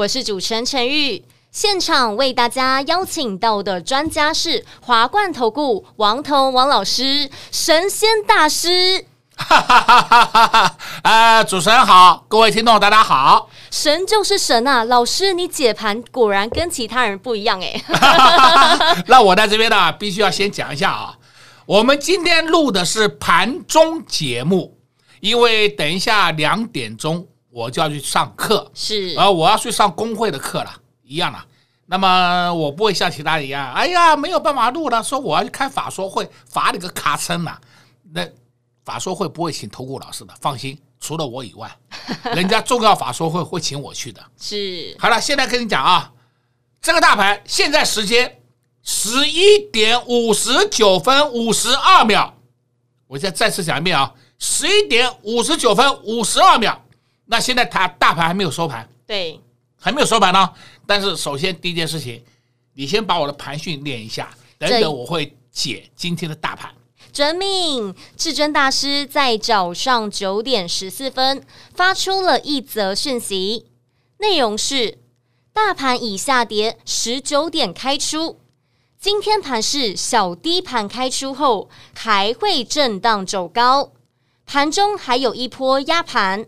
我是主持人陈玉。现场为大家邀请到的专家是华冠投顾王彤王老师，神仙大师。哈哈哈哈哈哈！呃，主持人好，各位听众大家好。神就是神啊，老师你解盘果然跟其他人不一样哎。那我在这边呢，必须要先讲一下啊，我们今天录的是盘中节目，因为等一下两点钟我就要去上课，是，然后我要去上工会的课了，一样了。那么我不会像其他人一样，哎呀，没有办法录了，说我要去开法说会，罚你个咔琛呐，那。法说会不会请投顾老师的，放心，除了我以外，人家重要法说会会请我去的。是，好了，现在跟你讲啊，这个大盘现在时间十一点五十九分五十二秒，我现在再次讲一遍啊，十一点五十九分五十二秒。那现在它大盘还没有收盘，对，还没有收盘呢。但是首先第一件事情，你先把我的盘训练一下，等等我会解今天的大盘。遵命，至尊大师在早上九点十四分发出了一则讯息，内容是：大盘已下跌十九点开出，今天盘是小低盘开出后还会震荡走高，盘中还有一波压盘，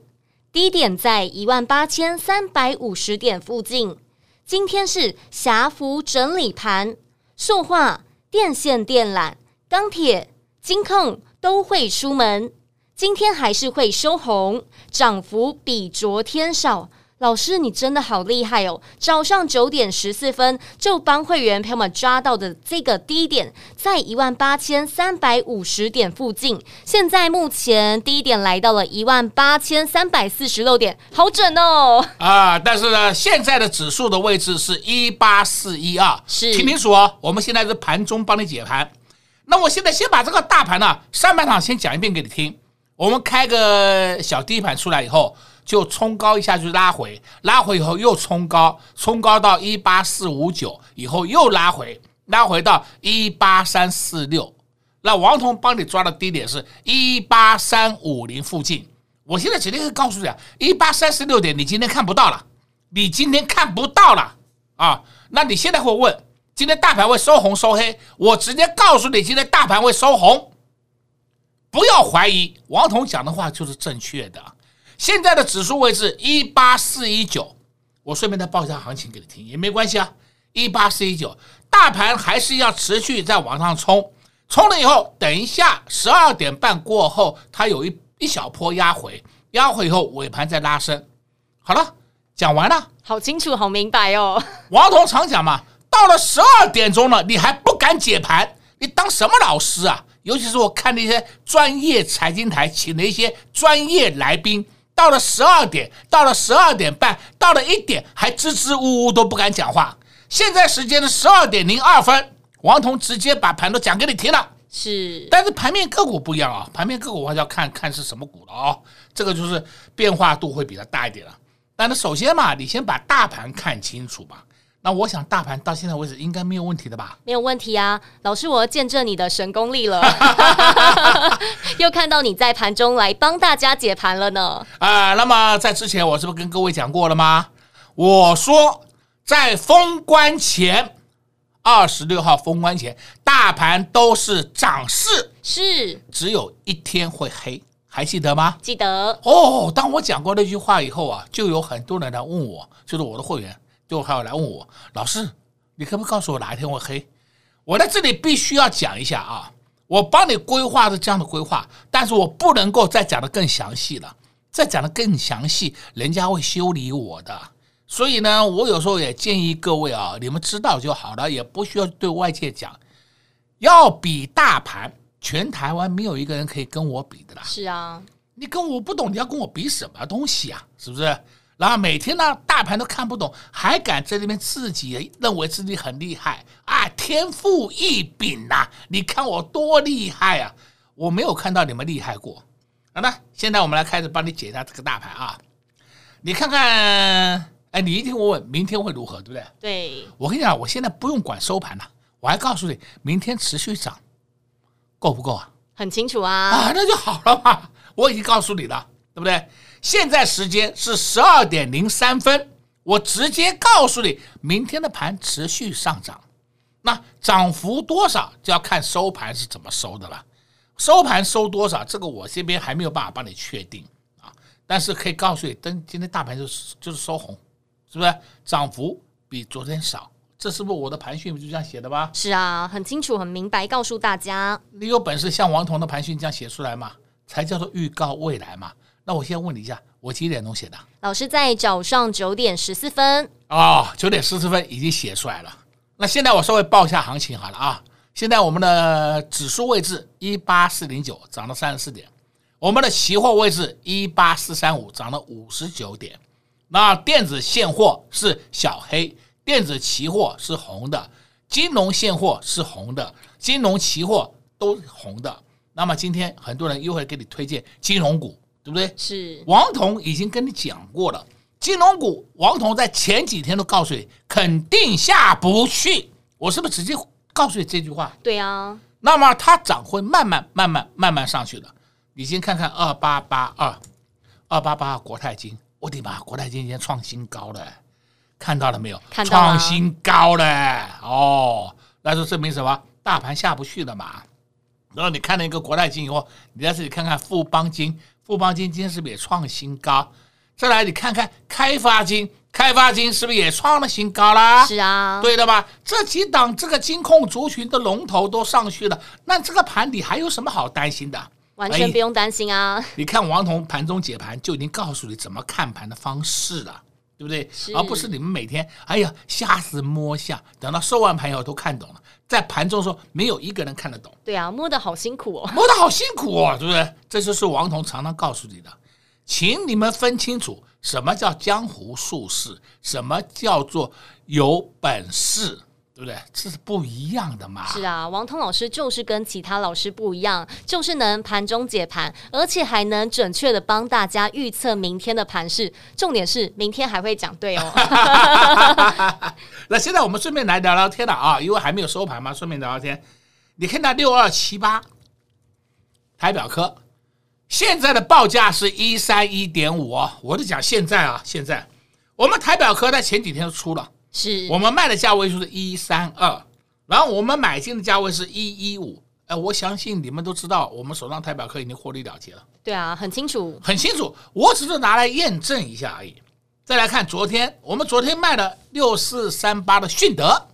低点在一万八千三百五十点附近。今天是狭幅整理盘，塑化、电线电缆、钢铁。金控都会出门，今天还是会收红，涨幅比昨天少。老师，你真的好厉害哦！早上九点十四分就帮会员朋友们抓到的这个低点，在一万八千三百五十点附近。现在目前低点来到了一万八千三百四十六点，好准哦！啊，但是呢，现在的指数的位置是一八四一二，是，听清楚哦。我们现在是盘中帮你解盘。那我现在先把这个大盘呢，上半场先讲一遍给你听。我们开个小低盘出来以后，就冲高一下就拉回，拉回以后又冲高，冲高到一八四五九以后又拉回，拉回到一八三四六。那王彤帮你抓的低点是一八三五零附近。我现在直接告诉你啊，一八三四六点你今天看不到了，你今天看不到了啊。那你现在会问？今天大盘会收红收黑，我直接告诉你，今天大盘会收红，不要怀疑，王彤讲的话就是正确的。现在的指数位置一八四一九，我顺便再报一下行情给你听，也没关系啊。一八四一九，大盘还是要持续在往上冲，冲了以后，等一下十二点半过后，它有一一小波压回，压回以后尾盘再拉升。好了，讲完了，好清楚，好明白哦。王彤常讲嘛。到了十二点钟了，你还不敢解盘？你当什么老师啊？尤其是我看那些专业财经台请的一些专业来宾，到了十二点，到了十二点半，到了一点还支支吾吾都不敢讲话。现在时间是十二点零二分，王彤直接把盘都讲给你听了。是，但是盘面个股不一样啊，盘面个股还是要看看是什么股了啊，这个就是变化度会比较大一点了。但是首先嘛，你先把大盘看清楚吧。那我想大盘到现在为止应该没有问题的吧？没有问题啊，老师，我要见证你的神功力了，又看到你在盘中来帮大家解盘了呢。啊、呃，那么在之前我是不是跟各位讲过了吗？我说在封关前，二十六号封关前，大盘都是涨势，是只有一天会黑，还记得吗？记得。哦，当我讲过那句话以后啊，就有很多人来问我，就是我的会员。就还有来问我，老师，你可不可以告诉我哪一天会黑？我在这里必须要讲一下啊，我帮你规划是这样的规划，但是我不能够再讲得更详细了，再讲得更详细，人家会修理我的。所以呢，我有时候也建议各位啊，你们知道就好了，也不需要对外界讲。要比大盘，全台湾没有一个人可以跟我比的啦。是啊，你跟我不懂，你要跟我比什么东西啊？是不是？然后每天呢大盘都看不懂，还敢在这边自己认为自己很厉害啊，天赋异禀呐！你看我多厉害啊！我没有看到你们厉害过。好了，现在我们来开始帮你解一下这个大盘啊。你看看，哎，你一定会问明天会如何，对不对？对。我跟你讲，我现在不用管收盘了，我还告诉你，明天持续涨，够不够啊？很清楚啊。啊，那就好了嘛。我已经告诉你了，对不对？现在时间是十二点零三分，我直接告诉你，明天的盘持续上涨，那涨幅多少就要看收盘是怎么收的了。收盘收多少，这个我这边还没有办法帮你确定啊，但是可以告诉你，等今天大盘就是就是收红，是不是？涨幅比昨天少，这是不是我的盘讯不就这样写的吧？是啊，很清楚很明白，告诉大家。你有本事像王彤的盘讯这样写出来嘛，才叫做预告未来嘛。那我先问你一下，我几点钟写的？老师在早上九点十四分。哦，九点十四分已经写出来了。那现在我稍微报一下行情好了啊。现在我们的指数位置一八四零九，涨了三十四点。我们的期货位置一八四三五，涨了五十九点。那电子现货是小黑，电子期货是红的，金融现货是红的，金融期货都红的。那么今天很多人又会给你推荐金融股。对不对？是王彤已经跟你讲过了，金融股王彤在前几天都告诉你肯定下不去，我是不是直接告诉你这句话？对啊。那么它涨会慢慢慢慢慢慢上去的。你先看看二八八二，二八八国泰金，我的妈，国泰金今天创新高了，看到了没有？看到了。创新高了哦，那就证明什么？大盘下不去了嘛。然后你看了一个国泰金以后，你在这里看看富邦金。富邦金今天是不是也创新高？再来你看看开发金，开发金是不是也创了新高啦？是啊，对的吧？这几档这个金控族群的龙头都上去了，那这个盘底还有什么好担心的？完全不用担心啊！哎、你看王彤盘中解盘就已经告诉你怎么看盘的方式了，对不对？而不是你们每天哎呀瞎子摸象，等到收完盘以后都看懂了。在盘中说，没有一个人看得懂。对啊，摸得好辛苦哦，摸得好辛苦哦，对不对？这就是王彤常常告诉你的，请你们分清楚什么叫江湖术士，什么叫做有本事。对不对？这是不一样的嘛。是啊，王通老师就是跟其他老师不一样，就是能盘中解盘，而且还能准确的帮大家预测明天的盘势。重点是明天还会讲对哦。那现在我们顺便来聊聊天了啊，因为还没有收盘嘛，顺便聊聊天。你看到六二七八台表科，现在的报价是一三一点五哦。我就讲现在啊，现在我们台表科在前几天就出了。是我们卖的价位就是一三二，然后我们买进的价位是一一五。哎，我相信你们都知道，我们手上台表科已经获利了结了。对啊，很清楚，很清楚。我只是拿来验证一下而已。再来看昨天，我们昨天卖的六四三八的迅德，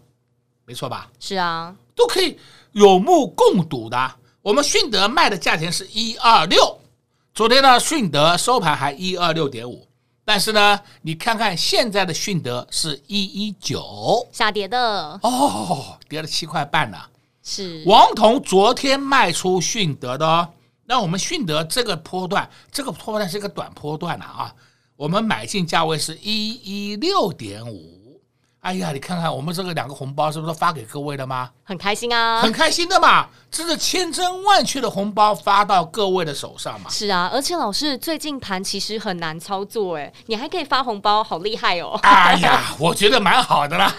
没错吧？是啊，都可以有目共睹的。我们迅德卖的价钱是一二六，昨天呢，迅德收盘还一二六点五。但是呢，你看看现在的迅德是一一九，下跌的哦，跌了七块半呢。是王彤昨天卖出迅德的哦，那我们迅德这个波段，这个波段是一个短波段了啊，我们买进价位是一一六点五。哎呀，你看看我们这个两个红包是不是都发给各位了吗？很开心啊，很开心的嘛，这是千真万确的红包发到各位的手上嘛。是啊，而且老师最近盘其实很难操作哎，你还可以发红包，好厉害哦。哎呀，我觉得蛮好的啦，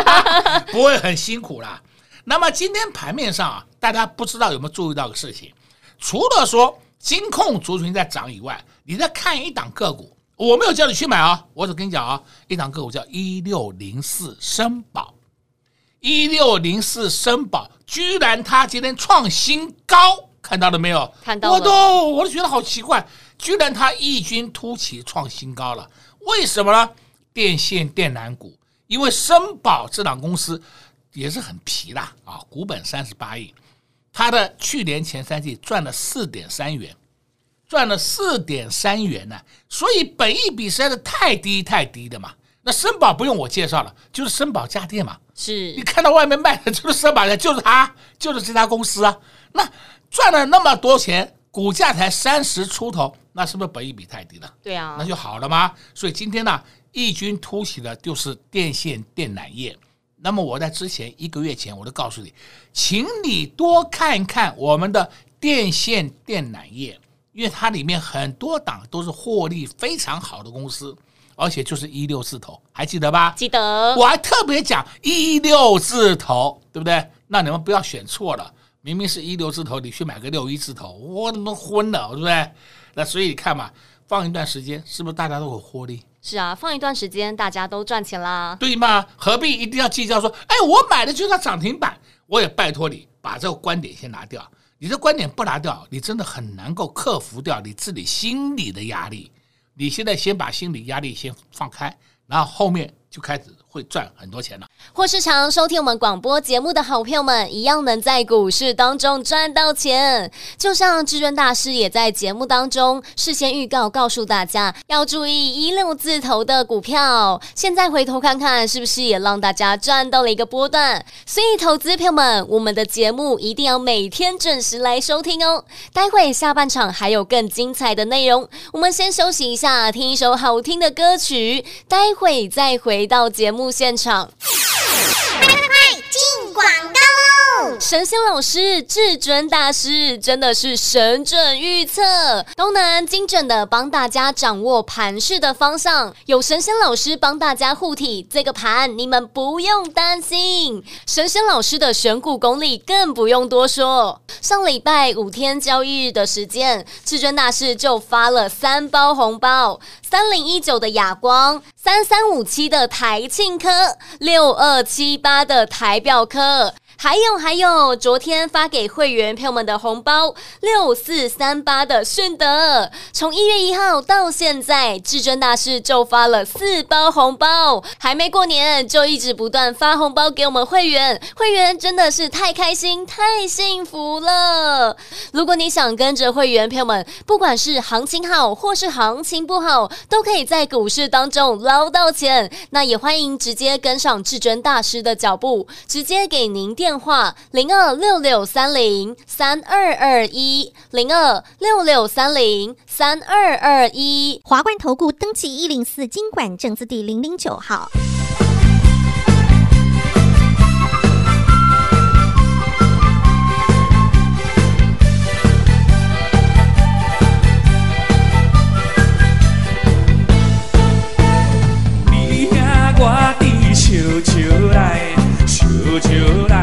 不会很辛苦啦。那么今天盘面上啊，大家不知道有没有注意到个事情？除了说金控族群在涨以外，你再看一档个股。我没有叫你去买啊，我只跟你讲啊，一档个股叫一六零四森宝，一六零四森宝，居然它今天创新高，看到了没有？看到了。我都我都觉得好奇怪，居然它异军突起创新高了，为什么呢？电线电缆股，因为森宝这档公司也是很皮的啊，股本三十八亿，它的去年前三季赚了四点三元。赚了四点三元呢，所以本益比实在是太低太低的嘛。那森宝不用我介绍了，就是森宝家电嘛。是你看到外面卖的就是森宝的，就是它，就是这家公司啊。那赚了那么多钱，股价才三十出头，那是不是本益比太低了？对啊，那就好了吗？所以今天呢，异军突起的就是电线电缆业。那么我在之前一个月前我都告诉你，请你多看看我们的电线电缆业，因为它里面很多档都是获利非常好的公司，而且就是一六字头，还记得吧？记得。我还特别讲一六字头，对不对？那你们不要选错了，明明是一六字头，你去买个六一字头，我怎么昏了，对不对？那所以你看嘛，放一段时间，是不是大家都有获利？是啊，放一段时间，大家都赚钱啦。对吗？何必一定要计较说，哎，我买的就是涨停板？我也拜托你把这个观点先拿掉。你的观点不拿掉，你真的很难够克服掉你自己心理的压力。你现在先把心理压力先放开，然后后面就开始。会赚很多钱呢，或是常收听我们广播节目的好朋友们，一样能在股市当中赚到钱。就像至尊大师也在节目当中事先预告，告诉大家要注意一六字头的股票。现在回头看看，是不是也让大家赚到了一个波段？所以，投资朋友们，我们的节目一定要每天准时来收听哦。待会下半场还有更精彩的内容，我们先休息一下，听一首好听的歌曲，待会再回到节目现场，快快快进广告！神仙老师、至尊大师真的是神准预测，都能精准的帮大家掌握盘势的方向。有神仙老师帮大家护体，这个盘你们不用担心。神仙老师的选股功力更不用多说。上礼拜五天交易日的时间，至尊大师就发了三包红包。三零一九的亚光，三三五七的台庆科，六二七八的台表科。还有还有，昨天发给会员朋友们的红包六四三八的顺德，从一月一号到现在，至尊大师就发了四包红包，还没过年就一直不断发红包给我们会员，会员真的是太开心太幸福了。如果你想跟着会员朋友们，不管是行情好或是行情不好，都可以在股市当中捞到钱，那也欢迎直接跟上至尊大师的脚步，直接给您电。电话零二六六三零三二二一零二六六三零三二二一华冠投顾登记一零四经管证字第零零九号。我。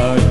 God.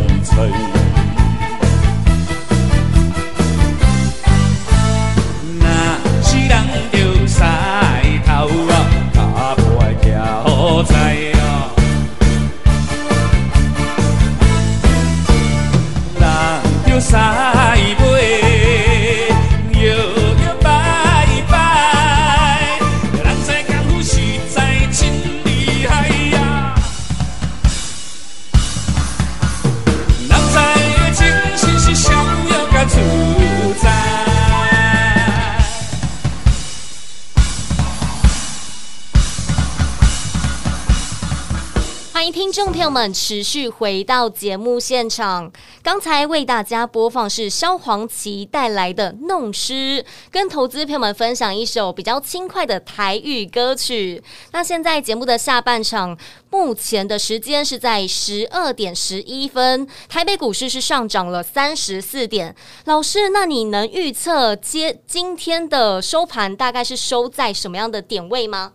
朋友们持续回到节目现场。刚才为大家播放是萧煌奇带来的《弄湿》，跟投资朋友们分享一首比较轻快的台语歌曲。那现在节目的下半场，目前的时间是在十二点十一分，台北股市是上涨了三十四点。老师，那你能预测接今天的收盘大概是收在什么样的点位吗？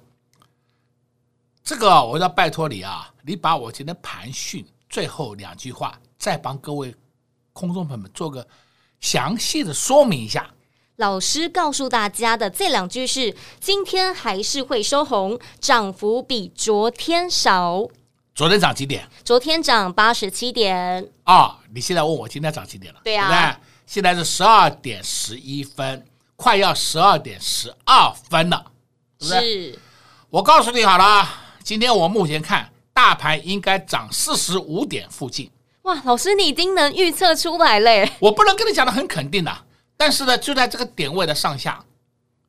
这个我要拜托你啊，你把我今天盘讯最后两句话再帮各位空中朋友们做个详细的说明一下。老师告诉大家的这两句是：今天还是会收红，涨幅比昨天少。昨天涨几点？昨天涨八十七点。啊、哦，你现在问我今天涨几点了？对呀？现在是十二点十一分，快要十二点十二分了，是不是？是。我告诉你好了。今天我目前看大盘应该涨四十五点附近。哇，老师你已经能预测出来嘞！我不能跟你讲的很肯定的，但是呢，就在这个点位的上下，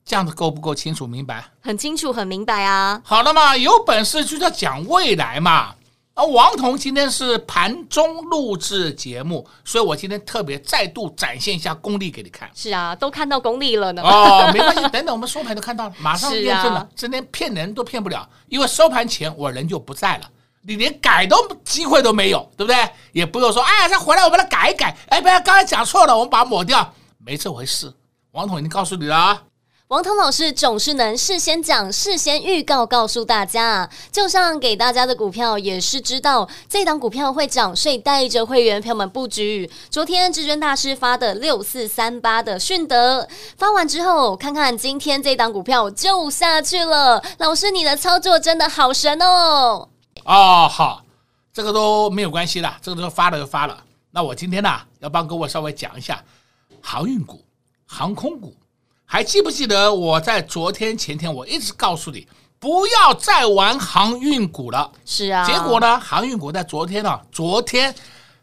这样子够不够清楚明白？很清楚，很明白啊。好了嘛，有本事就要讲未来嘛。啊，王彤今天是盘中录制节目，所以我今天特别再度展现一下功力给你看。是啊，都看到功力了呢。哦，没关系，等等我们收盘都看到了，马上验证了。啊、今天骗人都骗不了，因为收盘前我人就不在了，你连改都机会都没有，对不对？也不用说，哎，再回来我把它改一改。哎，不要，刚才讲错了，我们把它抹掉，没这回事。王彤已经告诉你了啊。王彤老师总是能事先讲、事先预告，告诉大家。就像给大家的股票，也是知道这档股票会涨，所以带着会员朋友们布局。昨天至尊大师发的六四三八的迅德发完之后，看看今天这档股票就下去了。老师，你的操作真的好神哦！哦，好，这个都没有关系的，这个都发了就发了。那我今天呢，要帮各位稍微讲一下航运股、航空股。还记不记得我在昨天前天我一直告诉你不要再玩航运股了？是啊，结果呢，航运股在昨天呢、啊，昨天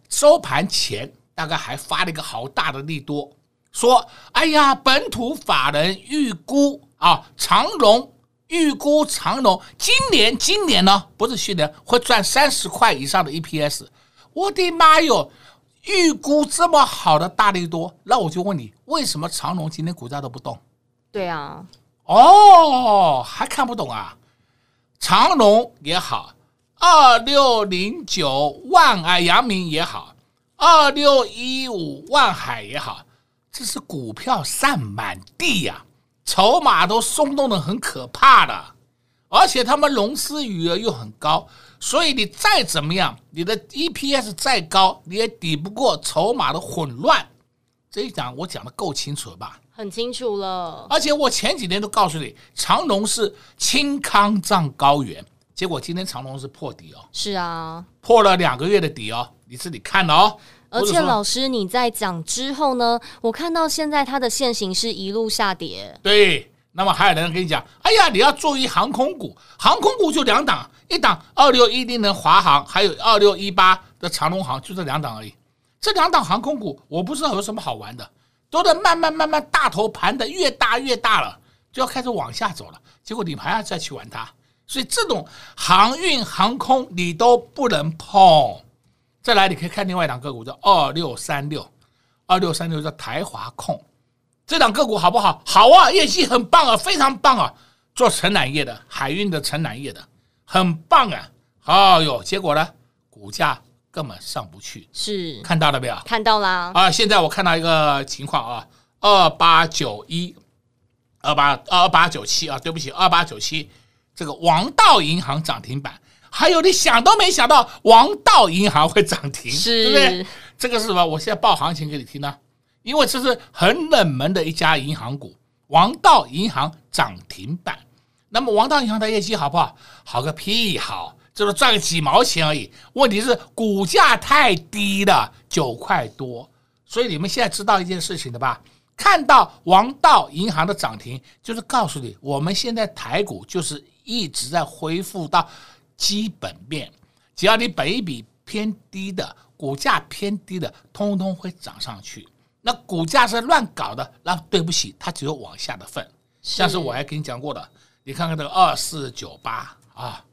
收盘前大概还发了一个好大的利多，说：“哎呀，本土法人预估啊，长荣预估长荣今年今年呢，不是去年会赚三十块以上的 EPS。”我的妈哟！预估这么好的大力多，那我就问你，为什么长隆今天股价都不动？对啊，哦，还看不懂啊？长隆也好，二六零九万海阳明也好，二六一五万海也好，这是股票散满地呀、啊，筹码都松动的很可怕的，而且他们融资余额又很高。所以你再怎么样，你的 EPS 再高，你也抵不过筹码的混乱。这一讲我讲的够清楚了吧？很清楚了。而且我前几天都告诉你，长隆是清康藏高原，结果今天长隆是破底哦。是啊，破了两个月的底哦，你自己看哦。而且老师你在讲之后呢，我看到现在它的线形是一路下跌。对。那么还有人跟你讲，哎呀，你要注意航空股，航空股就两档，一档二六一零的华航，还有二六一八的长龙航，就这两档而已。这两档航空股，我不知道有什么好玩的，都在慢慢慢慢大头盘的越大越大了，就要开始往下走了。结果你还要再去玩它，所以这种航运航空你都不能碰。再来，你可以看另外一档个股叫二六三六，二六三六叫台华控。这档个股好不好？好啊，业绩很棒啊，非常棒啊！做承揽业的，海运的承揽业的，很棒啊！哎呦，结果呢，股价根本上不去。是，看到了没有？看到了啊！现在我看到一个情况啊，二八九一，二八二八九七啊，对不起，二八九七，这个王道银行涨停板，还有你想都没想到，王道银行会涨停，是，对不对？这个是什么？我现在报行情给你听呢。因为这是很冷门的一家银行股，王道银行涨停板。那么王道银行的业绩好不好？好个屁好，就是赚个几毛钱而已。问题是股价太低了，九块多。所以你们现在知道一件事情的吧？看到王道银行的涨停，就是告诉你，我们现在台股就是一直在恢复到基本面。只要你本一比偏低的，股价偏低的，通通会涨上去。那股价是乱搞的，那对不起，它只有往下的份。像是我还跟你讲过的，你看看这个二四九八啊，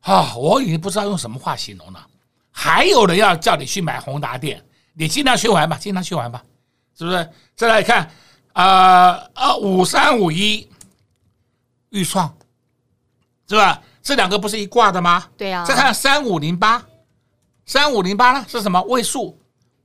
啊，我已经不知道用什么话形容了。还有人要叫你去买宏达电，你尽量去玩吧，尽量去玩吧，是不是？再来看，呃呃，五三五一，预创，是吧？这两个不是一挂的吗？对啊。再看三五零八，三五零八呢是什么？位数，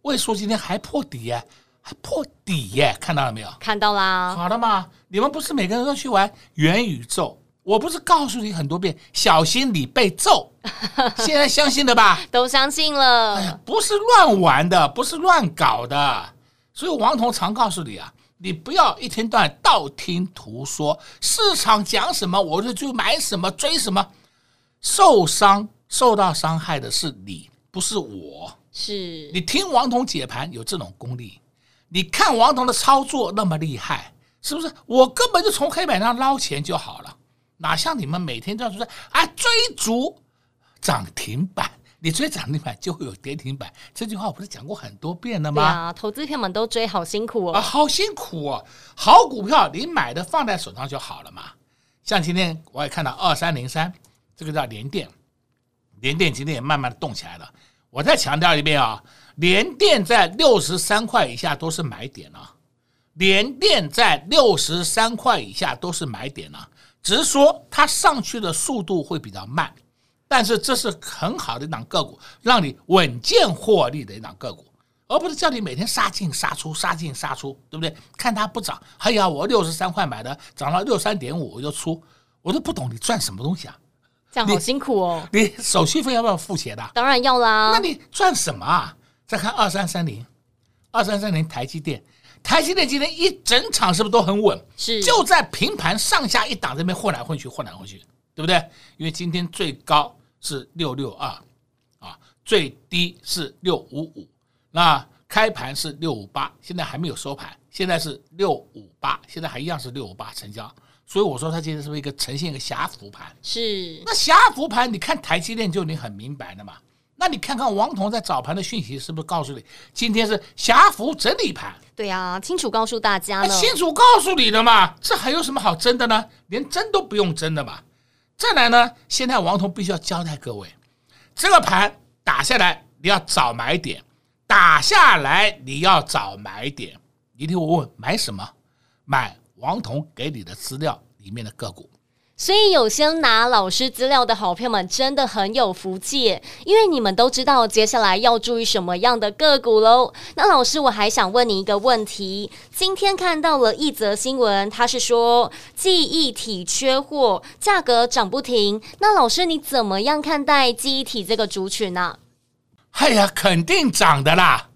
位数今天还破底耶，还破底耶，看到了没有？看到啦。好的嘛，你们不是每个人都去玩元宇宙？我不是告诉你很多遍，小心你被揍。现在相信了吧？都相信了。哎呀，不是乱玩的，不是乱搞的。所以王彤常告诉你啊，你不要一天到晚道听途说，市场讲什么我就去买什么，追什么。受伤、受到伤害的是你，不是我。是你听王彤解盘有这种功力，你看王彤的操作那么厉害，是不是？我根本就从黑板上捞钱就好了。哪像你们每天都要说啊，追逐涨停板，你追涨停板就会有跌停板，这句话我不是讲过很多遍了吗？对啊，投资票们都追好辛苦哦，啊，好辛苦哦。好股票你买的放在手上就好了嘛。像今天我也看到二三零三，这个叫联电，联电今天也慢慢的动起来了。我再强调一遍啊，联电在六十三块以下都是买点啊，连电在六十三块以下都是买点啊。只是说它上去的速度会比较慢，但是这是很好的一档个股，让你稳健获利的一档个股，而不是叫你每天杀进杀出、杀进杀出，对不对？看它不涨，哎呀，我六十三块买的，涨到六三点五我就出，我都不懂你赚什么东西啊？这样好辛苦哦。你，你手续费要不要付钱的啊？当然要啦。那你赚什么啊？再看二三三零，二三三零台积电。台积电今天一整场是不是都很稳？是，就在平盘上下一档这边混来混去，混来混去，对不对？因为今天最高是六六二，啊，最低是六五五，那开盘是六五八，现在还没有收盘，现在是六五八，现在还一样是六五八成交，所以我说它今天是不是一个呈现一个狭幅盘？是，那狭幅盘，你看台积电就你很明白的嘛。那你看看王彤在早盘的讯息是不是告诉你，今天是狭幅整理盘？对呀，清楚告诉大家了。清楚告诉你的嘛，这还有什么好争的呢？连争都不用争的嘛。再来呢，现在王彤必须要交代各位，这个盘打下来你要找买点，打下来你要找买点。一定我问买什么？买王彤给你的资料里面的个股。所以有先拿老师资料的好朋友们真的很有福气，因为你们都知道接下来要注意什么样的个股喽。那老师，我还想问你一个问题：今天看到了一则新闻，它是说记忆体缺货，价格涨不停。那老师你怎么样看待记忆体这个族群呢？哎呀，肯定涨的啦，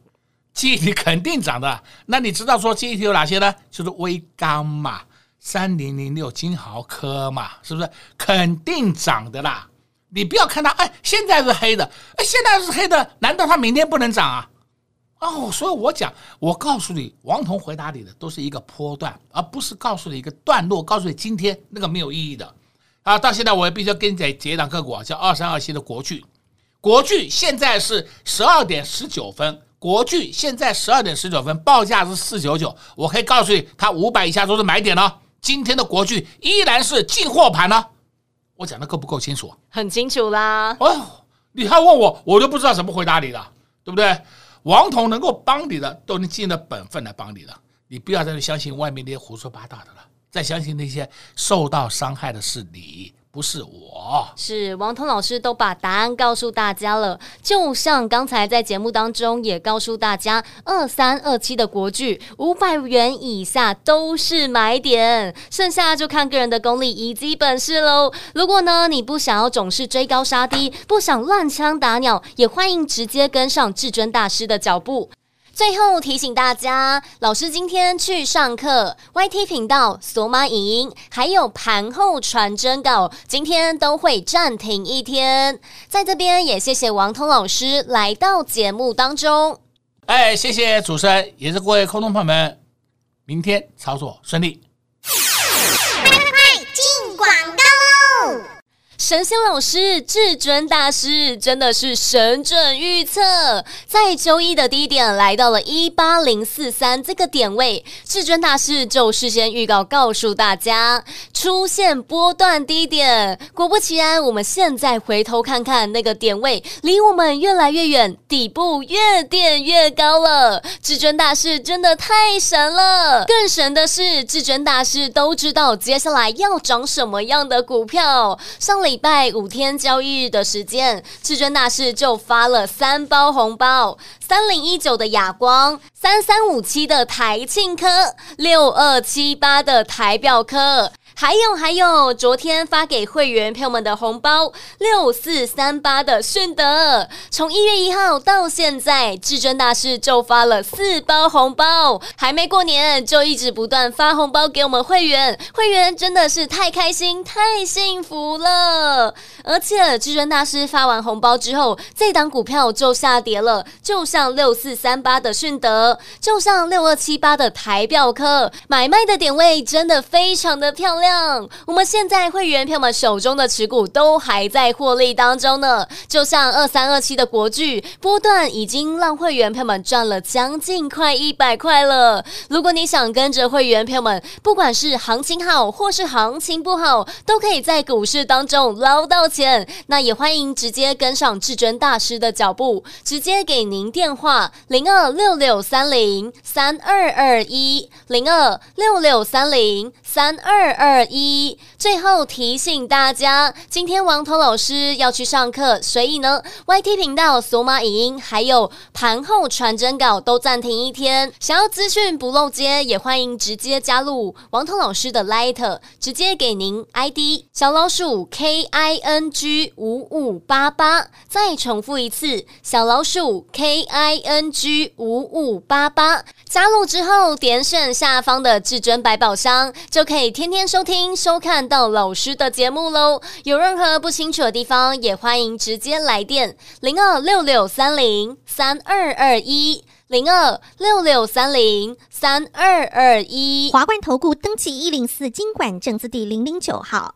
记忆体肯定涨的。那你知道说记忆体有哪些呢？就是微钢嘛。三零零六金豪科嘛，是不是肯定涨的啦？你不要看它，哎，现在是黑的，哎，现在是黑的，难道它明天不能涨啊？哦，所以我讲，我告诉你，王彤回答你的都是一个波段，而不是告诉你一个段落，告诉你今天那个没有意义的啊。到现在我也必须要跟你讲一档个股啊，叫二三二七的国巨，国巨现在是十二点十九分，国巨现在十二点十九分，报价是四九九，我可以告诉你，它五百以下都是买点哦。今天的国剧依然是进货盘呢，我讲的够不够清楚？很清楚啦。哦，你还问我，我都不知道怎么回答你了，对不对？王彤能够帮你的，都能尽了本分来帮你了。你不要再去相信外面那些胡说八道的了，再相信那些受到伤害的是你。不是我，是王彤老师都把答案告诉大家了。就像刚才在节目当中也告诉大家，二三二七的国剧五百元以下都是买点，剩下就看个人的功力以及本事喽。如果呢你不想要总是追高杀低，不想乱枪打鸟，也欢迎直接跟上至尊大师的脚步。最后提醒大家，老师今天去上课，YT 频道、索马影音，还有盘后传真稿，今天都会暂停一天。在这边也谢谢王通老师来到节目当中。哎，谢谢主持人，也是各位空中朋友们，明天操作顺利。神仙老师、至尊大师真的是神准预测，在周一的低点来到了一八零四三这个点位，至尊大师就事先预告告诉大家，出现波段低点。果不其然，我们现在回头看看那个点位，离我们越来越远，底部越垫越高了。至尊大师真的太神了！更神的是，至尊大师都知道接下来要涨什么样的股票。上礼拜五天交易日的时间，至尊大师就发了三包红包：三零一九的亚光，三三五七的台庆科，六二七八的台表科。还有还有，昨天发给会员朋友们的红包六四三八的顺德，从一月一号到现在，至尊大师就发了四包红包，还没过年就一直不断发红包给我们会员，会员真的是太开心太幸福了。而且至尊大师发完红包之后，这档股票就下跌了，就像六四三八的顺德，就像六二七八的台表科，买卖的点位真的非常的漂亮。我们现在会员朋友们手中的持股都还在获利当中呢，就像二三二七的国巨波段已经让会员朋友们赚了将近快一百块了。如果你想跟着会员朋友们，不管是行情好或是行情不好，都可以在股市当中捞到钱，那也欢迎直接跟上至尊大师的脚步，直接给您电话零二六六三零三二二一零二六六三零三二二。一，最后提醒大家，今天王涛老师要去上课，所以呢，YT 频道索马影音还有盘后传真稿都暂停一天。想要资讯不漏接，也欢迎直接加入王涛老师的 Light，直接给您 ID 小老鼠 K I N G 五五八八。再重复一次，小老鼠 K I N G 五五八八。加入之后，点选下方的至尊百宝箱，就可以天天收听、收看到老师的节目喽。有任何不清楚的地方，也欢迎直接来电零二六六三零三二二一零二六六三零三二二一。华冠投顾登记一零四经管证字第零零九号。